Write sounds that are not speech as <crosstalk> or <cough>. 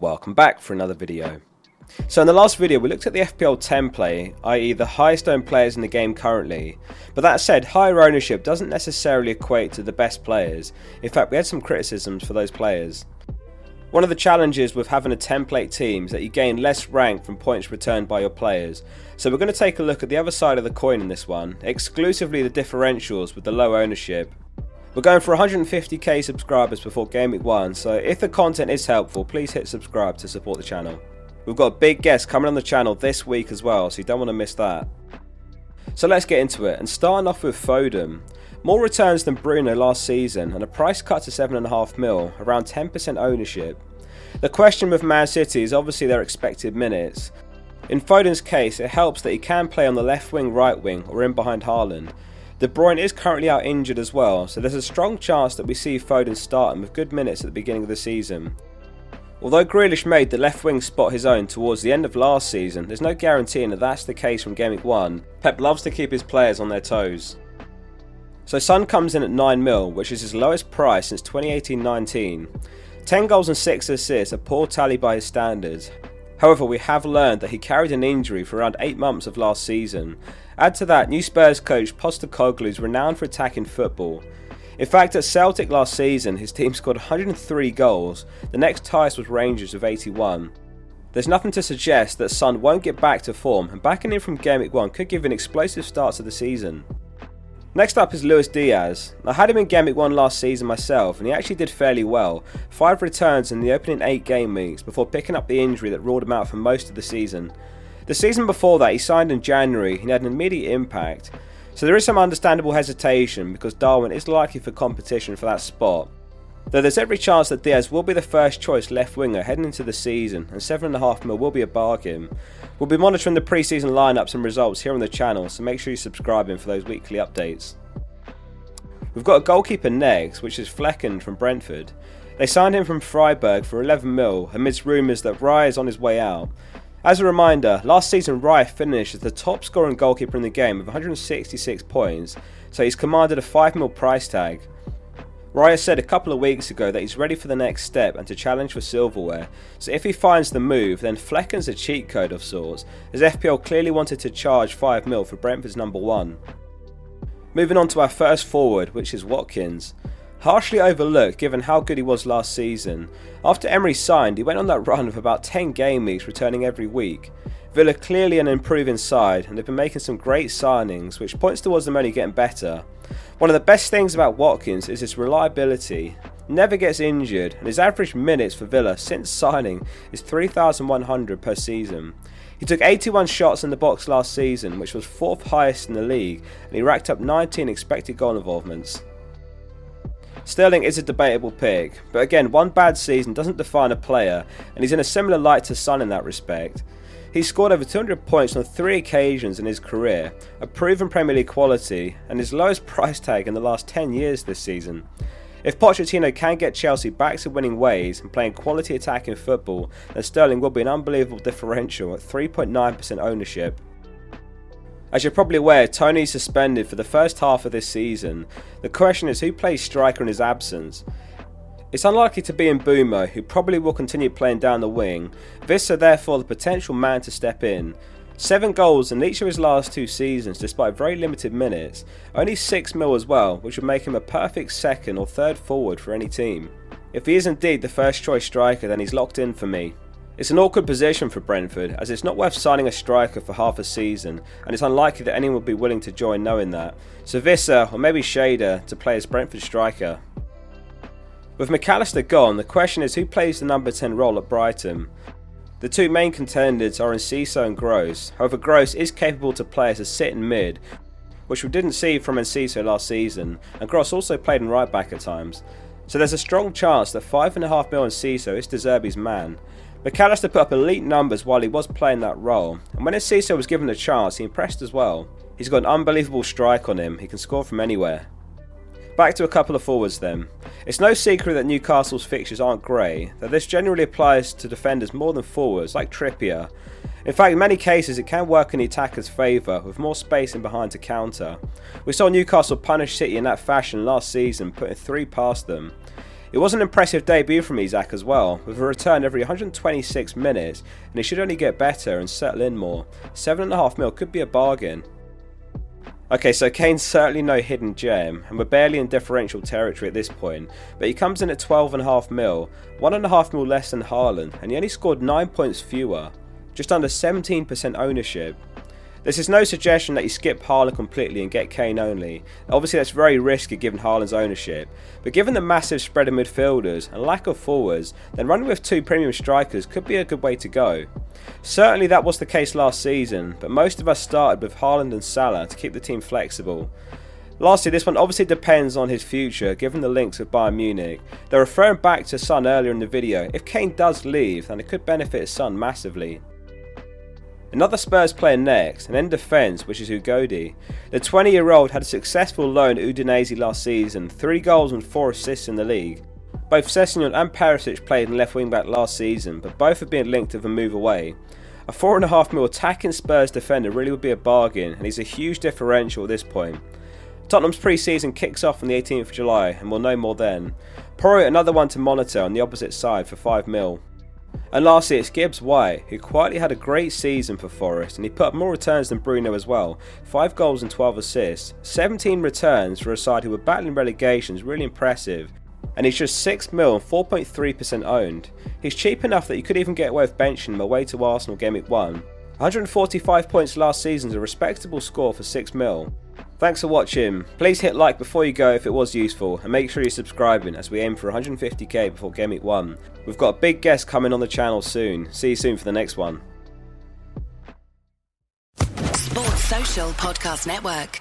Welcome back for another video. So in the last video we looked at the FPL template, i.e. the highest owned players in the game currently, but that said higher ownership doesn't necessarily equate to the best players, in fact we had some criticisms for those players. One of the challenges with having a template team is that you gain less rank from points returned by your players, so we're going to take a look at the other side of the coin in this one, exclusively the differentials with the low ownership. We're going for 150k subscribers before Game Week 1, so if the content is helpful, please hit subscribe to support the channel. We've got a big guest coming on the channel this week as well, so you don't want to miss that. So let's get into it, and starting off with Foden. More returns than Bruno last season and a price cut to 7.5 mil, around 10% ownership. The question with Man City is obviously their expected minutes. In Foden's case, it helps that he can play on the left wing, right wing, or in behind Haaland. De Bruyne is currently out injured as well, so there's a strong chance that we see Foden starting with good minutes at the beginning of the season. Although Grealish made the left wing spot his own towards the end of last season, there's no guaranteeing that that's the case from Game Week 1. Pep loves to keep his players on their toes. So Son comes in at 9 mil, which is his lowest price since 2018-19. 10 goals and 6 assists, a poor tally by his standards. However, we have learned that he carried an injury for around 8 months of last season. Add to that, new Spurs coach Postecoglou is renowned for attacking football. In fact, at Celtic last season, his team <laughs> scored 103 goals. The next highest was Rangers with 81. There's nothing to suggest that Son won't get back to form, and backing him from Game Week 1 could give an explosive start to the season. Next up is Luis Diaz. I had him in Week 1 last season myself, and he actually did fairly well. Five returns in the opening eight game weeks before picking up the injury that ruled him out for most of the season. The season before that, he signed in January and had an immediate impact. So there is some understandable hesitation because Darwin is likely for competition for that spot. Though there's every chance that Diaz will be the first choice left winger heading into the season, and 7.5 mil will be a bargain. We'll be monitoring the pre-season lineups and results here on the channel, so make sure you subscribe in for those weekly updates. We've got a goalkeeper next, which is Flekken from Brentford. They signed him from Freiburg for 11 mil amidst rumours that Raya is on his way out. As a reminder, last season Raya finished as the top scoring goalkeeper in the game with 166 points, so he's commanded a 5 mil price tag. Raya said a couple of weeks ago that he's ready for the next step and to challenge for silverware, so if he finds the move, then Flekken's a cheat code of sorts, as FPL clearly wanted to charge 5 mil for Brentford's number 1. Moving on to our first forward, which is Watkins. Harshly overlooked given how good he was last season. After Emery signed, he went on that <laughs> run of about 10 game weeks, returning every week. Villa clearly an improving side, and they've been making some great signings, which points towards them only getting better. One of the best things about Watkins is his reliability. Never gets injured, and his average minutes for Villa since signing is 3,100 per season. He took 81 shots in the box last season, which was fourth highest in the league, and he racked up 19 expected goal involvements. Sterling is a debatable pick, but again, one bad season doesn't define a player, and he's in a similar light to Son in that respect. He scored over 200 points on three occasions in his career, a proven Premier League quality, and his lowest <laughs> price tag in the last 10 years this season. If Pochettino can get Chelsea back to winning ways and playing quality attacking football, then Sterling will be an unbelievable differential at 3.9% ownership. As you're probably aware, Toney's suspended for the first half of this season. The question is who plays striker in his absence? It's unlikely to be Mbeumo, who probably will continue playing down the wing. Wissa therefore the potential man to step in. Seven goals in each of his last two seasons despite very limited minutes. Only 6 mil as well, which would make him a perfect second or third forward for any team. If he is indeed the first choice striker then he's locked in for me. It's an awkward position for Brentford, as it's not worth signing a striker for half a season, and it's unlikely that anyone would be willing to join knowing that. So Wissa, or maybe Schade, to play as Brentford striker. With Mac Allister gone, the question is who plays the number 10 role at Brighton. The two main contenders are Enciso and Gross, however Gross is capable to play as a sit-in mid, which we didn't see from Enciso last season, and Gross also played in right back at times. So there's a strong chance that 5.5 mil Enciso is De Zerbi's man. Mac Allister put up elite numbers while he was playing that role, and when Enciso was given a chance he impressed as well. He's got an unbelievable strike on him, he can score from anywhere. Back to a couple of forwards then. It's no secret that Newcastle's fixtures aren't great, though this generally applies to defenders more than forwards, like Trippier. In fact, in many cases, it can work in the attacker's favour, with more space in behind to counter. We saw Newcastle punish City in that fashion last season, putting three past them. It was an impressive debut from Isak as well, with a return every 126 minutes, and he should only get better and settle in more. 7.5 mil could be a bargain. Okay, so Kane's certainly no hidden gem, and we're barely in differential territory at this point, but he comes in at 12.5 mil, 1.5 mil less than Haaland, and he only scored 9 points fewer, just under 17% ownership. This is no suggestion that you skip Haaland completely and get Kane only. Obviously, that's very risky given Haaland's ownership. But given the massive spread of midfielders and lack of forwards, then running with two premium strikers could be a good way to go. Certainly, that was the case last season, but most of us started with Haaland and Salah to keep the team flexible. Lastly, this one obviously depends on his future, given the links with Bayern Munich. They're referring back to Son earlier in the video. If Kane does leave, then it could benefit Son massively. Another Spurs player next, and in defence, which is Udogie. The 20 year old had a successful loan at Udinese last season, 3 goals and 4 assists in the league. Both Sessegnon and Perisic played in left wing back last season, but both have been linked with a move away. A 4.5 mil attacking Spurs defender really would be a bargain, and he's a huge differential at this point. Tottenham's pre season kicks off on the 18th of July, and we'll know more then. Probably another one to monitor on the opposite side for 5 mil. And lastly, it's Gibbs White, who quietly had a great season for Forest, and he put up more returns than Bruno as well 5 goals and 12 assists. 17 returns for a side who were battling relegation is really impressive, and he's just 6 mil and 4.3% owned. He's cheap enough that you could even get away with benching him away to Arsenal Game Week 1. 145 points last season is a respectable score for 6 mil. Thanks for watching. Please hit like before you go if it was useful, and make sure you're subscribing as we aim for 150k before Game Week 1. We've got a big guest coming on the channel soon. See you soon for the next one. Sports Social Podcast Network.